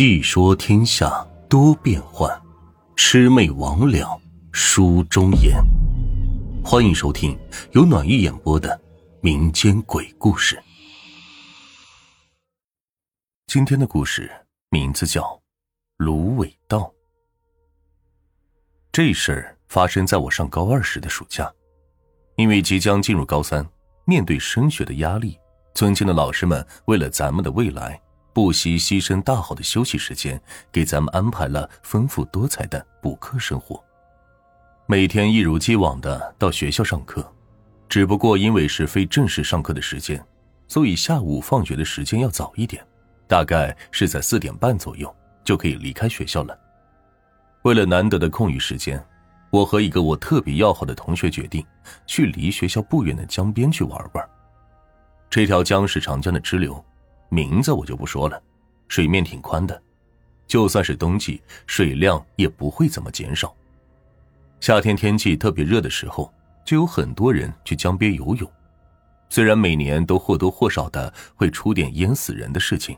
细说天下多变幻，魑魅魍魉书中言。欢迎收听由暖玉演播的民间鬼故事。今天的故事名字叫《芦苇道》。这事儿发生在我上高二时的暑假，因为即将进入高三，面对升学的压力，尊敬的老师们为了咱们的未来。不惜牺牲大好的休息时间，给咱们安排了丰富多彩的补课生活。每天一如既往的到学校上课，只不过因为是非正式上课的时间，所以下午放学的时间要早一点，大概是在四点半左右就可以离开学校了。为了难得的空余时间，我和一个我特别要好的同学决定去离学校不远的江边去玩玩。这条江是长江的支流。名字我就不说了，水面挺宽的，就算是冬季，水量也不会怎么减少。夏天天气特别热的时候，就有很多人去江边游泳。虽然每年都或多或少的会出点淹死人的事情，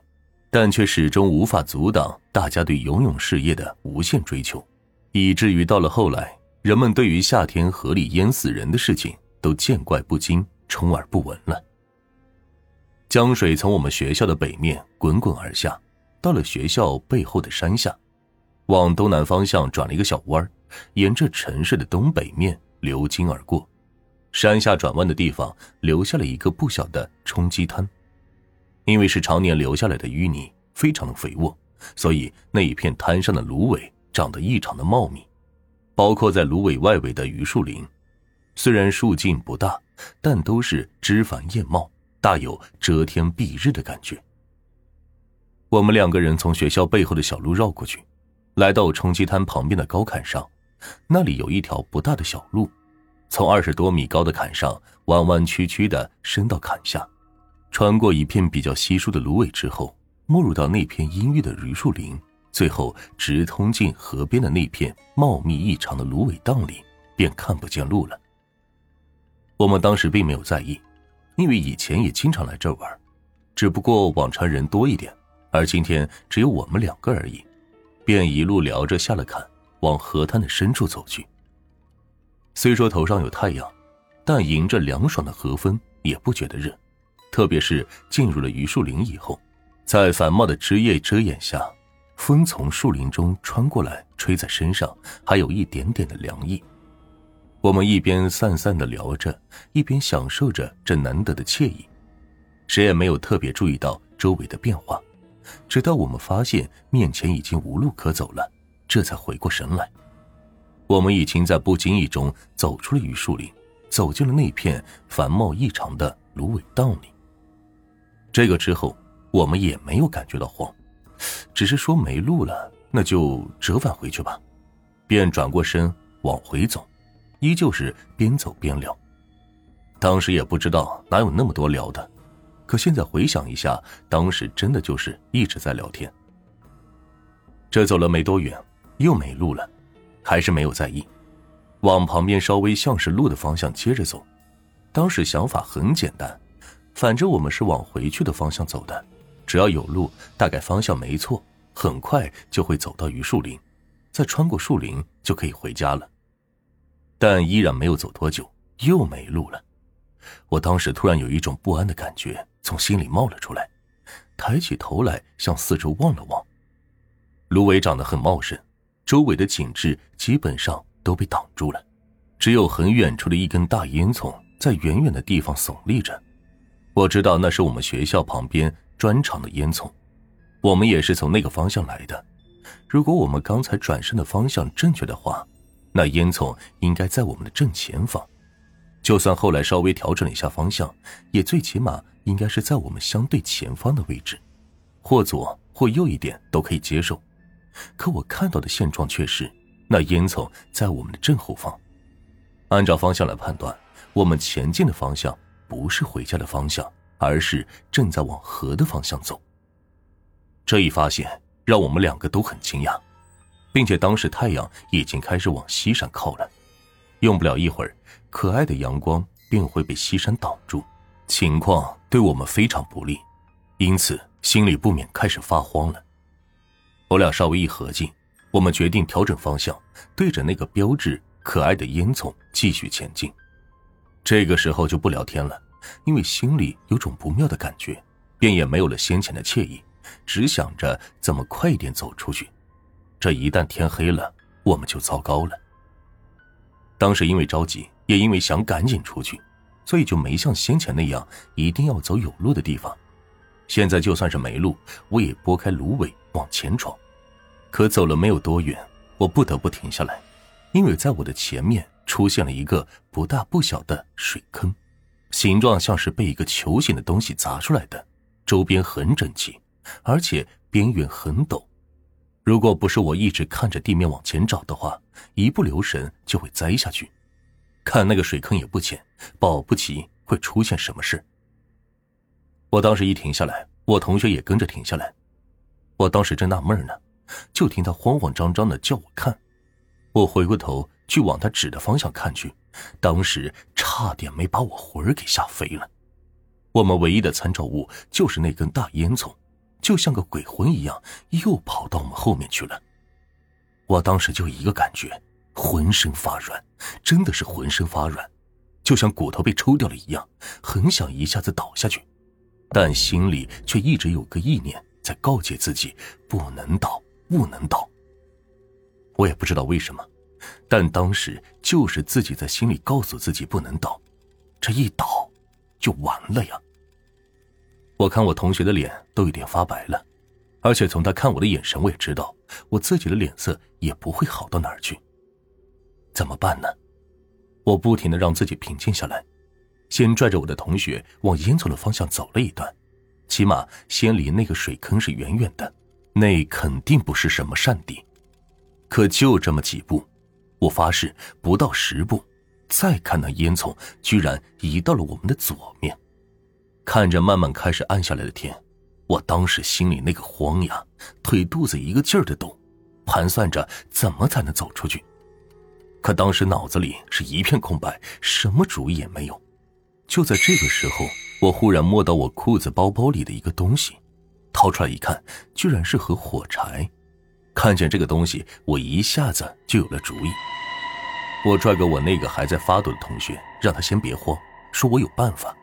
但却始终无法阻挡大家对游泳事业的无限追求，以至于到了后来，人们对于夏天河里淹死人的事情都见怪不惊，充耳不闻了。江水从我们学校的北面滚滚而下，到了学校背后的山下，往东南方向转了一个小弯沿着城市的东北面流经而过。山下转弯的地方留下了一个不小的冲积滩，因为是常年流下来的淤泥，非常的肥沃，所以那一片滩上的芦苇长得异常的茂密，包括在芦苇外围的榆树林，虽然树径不大，但都是枝繁叶茂。大有遮天蔽日的感觉。我们两个人从学校背后的小路绕过去，来到冲积滩旁边的高坎上，那里有一条不大的小路，从二十多米高的坎上弯弯曲曲的伸到坎下，穿过一片比较稀疏的芦苇之后，没入到那片阴郁的榆树林，最后直通进河边的那片茂密异常的芦苇荡里，便看不见路了。我们当时并没有在意。因为以前也经常来这玩，只不过往常人多一点，而今天只有我们两个而已，便一路聊着下了坎，往河滩的深处走去。虽说头上有太阳，但迎着凉爽的河风也不觉得热，特别是进入了榆树林以后，在繁茂的枝叶遮掩下，风从树林中穿过来，吹在身上，还有一点点的凉意。我们一边散散的聊着，一边享受着这难得的惬意，谁也没有特别注意到周围的变化，直到我们发现面前已经无路可走了，这才回过神来。我们已经在不经意中走出了榆树林，走进了那片繁茂异常的芦苇荡里。这个之后，我们也没有感觉到慌，只是说没路了，那就折返回去吧，便转过身往回走。依旧是边走边聊，当时也不知道哪有那么多聊的，可现在回想一下，当时真的就是一直在聊天。这走了没多远，又没路了，还是没有在意，往旁边稍微像是路的方向接着走。当时想法很简单，反正我们是往回去的方向走的，只要有路，大概方向没错，很快就会走到榆树林，再穿过树林就可以回家了。但依然没有走多久，又没路了。我当时突然有一种不安的感觉从心里冒了出来，抬起头来向四周望了望。芦苇长得很茂盛，周围的景致基本上都被挡住了，只有很远处的一根大烟囱在远远的地方耸立着。我知道那是我们学校旁边砖厂的烟囱，我们也是从那个方向来的。如果我们刚才转身的方向正确的话。那烟囱应该在我们的正前方，就算后来稍微调整了一下方向，也最起码应该是在我们相对前方的位置，或左或右一点都可以接受。可我看到的现状却是，那烟囱在我们的正后方。按照方向来判断，我们前进的方向不是回家的方向，而是正在往河的方向走。这一发现让我们两个都很惊讶。并且当时太阳已经开始往西山靠了，用不了一会儿，可爱的阳光便会被西山挡住，情况对我们非常不利，因此心里不免开始发慌了。我俩稍微一合计，我们决定调整方向，对着那个标志可爱的烟囱继续前进。这个时候就不聊天了，因为心里有种不妙的感觉，便也没有了先前的惬意，只想着怎么快一点走出去。这一旦天黑了，我们就糟糕了。当时因为着急，也因为想赶紧出去，所以就没像先前那样一定要走有路的地方。现在就算是没路，我也拨开芦苇往前闯。可走了没有多远，我不得不停下来，因为在我的前面出现了一个不大不小的水坑，形状像是被一个球形的东西砸出来的，周边很整齐，而且边缘很陡。如果不是我一直看着地面往前找的话，一不留神就会栽下去。看那个水坑也不浅，保不齐会出现什么事。我当时一停下来，我同学也跟着停下来。我当时正纳闷呢，就听他慌慌张张的叫我看。我回过头去往他指的方向看去，当时差点没把我魂儿给吓飞了。我们唯一的参照物就是那根大烟囱。就像个鬼魂一样，又跑到我们后面去了。我当时就一个感觉，浑身发软，真的是浑身发软，就像骨头被抽掉了一样，很想一下子倒下去，但心里却一直有个意念在告诫自己不能倒，不能倒。我也不知道为什么，但当时就是自己在心里告诉自己不能倒，这一倒就完了呀。我看我同学的脸都有点发白了，而且从他看我的眼神，我也知道我自己的脸色也不会好到哪儿去。怎么办呢？我不停的让自己平静下来，先拽着我的同学往烟囱的方向走了一段，起码先离那个水坑是远远的，那肯定不是什么善地。可就这么几步，我发誓不到十步，再看那烟囱居然移到了我们的左面。看着慢慢开始暗下来的天，我当时心里那个慌呀，腿肚子一个劲儿的抖，盘算着怎么才能走出去。可当时脑子里是一片空白，什么主意也没有。就在这个时候，我忽然摸到我裤子包包里的一个东西，掏出来一看，居然是盒火柴。看见这个东西，我一下子就有了主意。我拽给我那个还在发抖的同学，让他先别慌，说我有办法。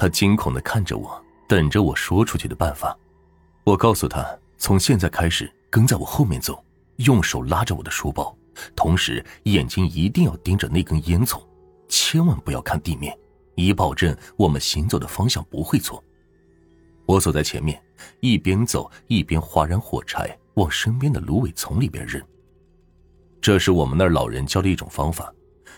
他惊恐的看着我，等着我说出去的办法。我告诉他，从现在开始跟在我后面走，用手拉着我的书包，同时眼睛一定要盯着那根烟囱，千万不要看地面，以保证我们行走的方向不会错。我走在前面，一边走一边划燃火柴，往身边的芦苇丛里边扔。这是我们那儿老人教的一种方法，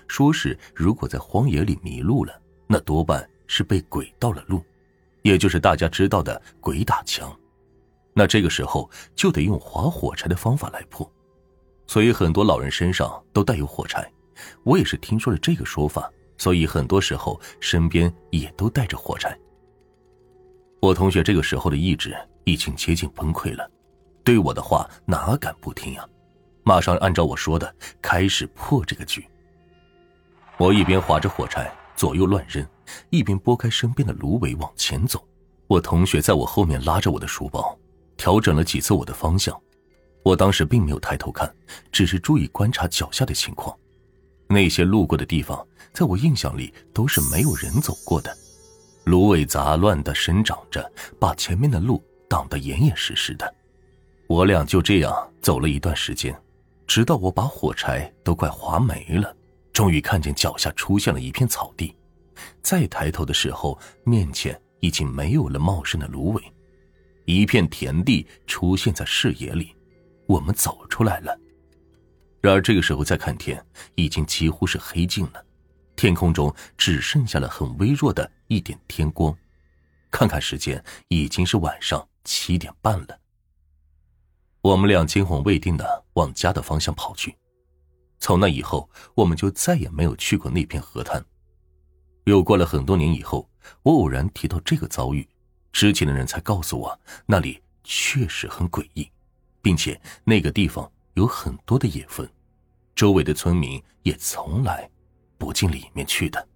说是如果在荒野里迷路了，那多半。是被鬼盗了路，也就是大家知道的鬼打墙。那这个时候就得用划火柴的方法来破，所以很多老人身上都带有火柴。我也是听说了这个说法，所以很多时候身边也都带着火柴。我同学这个时候的意志已经接近崩溃了，对我的话哪敢不听啊？马上按照我说的开始破这个局。我一边划着火柴。左右乱扔，一边拨开身边的芦苇往前走。我同学在我后面拉着我的书包，调整了几次我的方向。我当时并没有抬头看，只是注意观察脚下的情况。那些路过的地方，在我印象里都是没有人走过的，芦苇杂乱的生长着，把前面的路挡得严严实实的。我俩就这样走了一段时间，直到我把火柴都快划没了。终于看见脚下出现了一片草地，再抬头的时候，面前已经没有了茂盛的芦苇，一片田地出现在视野里，我们走出来了。然而这个时候再看天，已经几乎是黑尽了，天空中只剩下了很微弱的一点天光。看看时间，已经是晚上七点半了。我们俩惊魂未定的往家的方向跑去。从那以后，我们就再也没有去过那片河滩。又过了很多年以后，我偶然提到这个遭遇，知情的人才告诉我，那里确实很诡异，并且那个地方有很多的野坟，周围的村民也从来不进里面去的。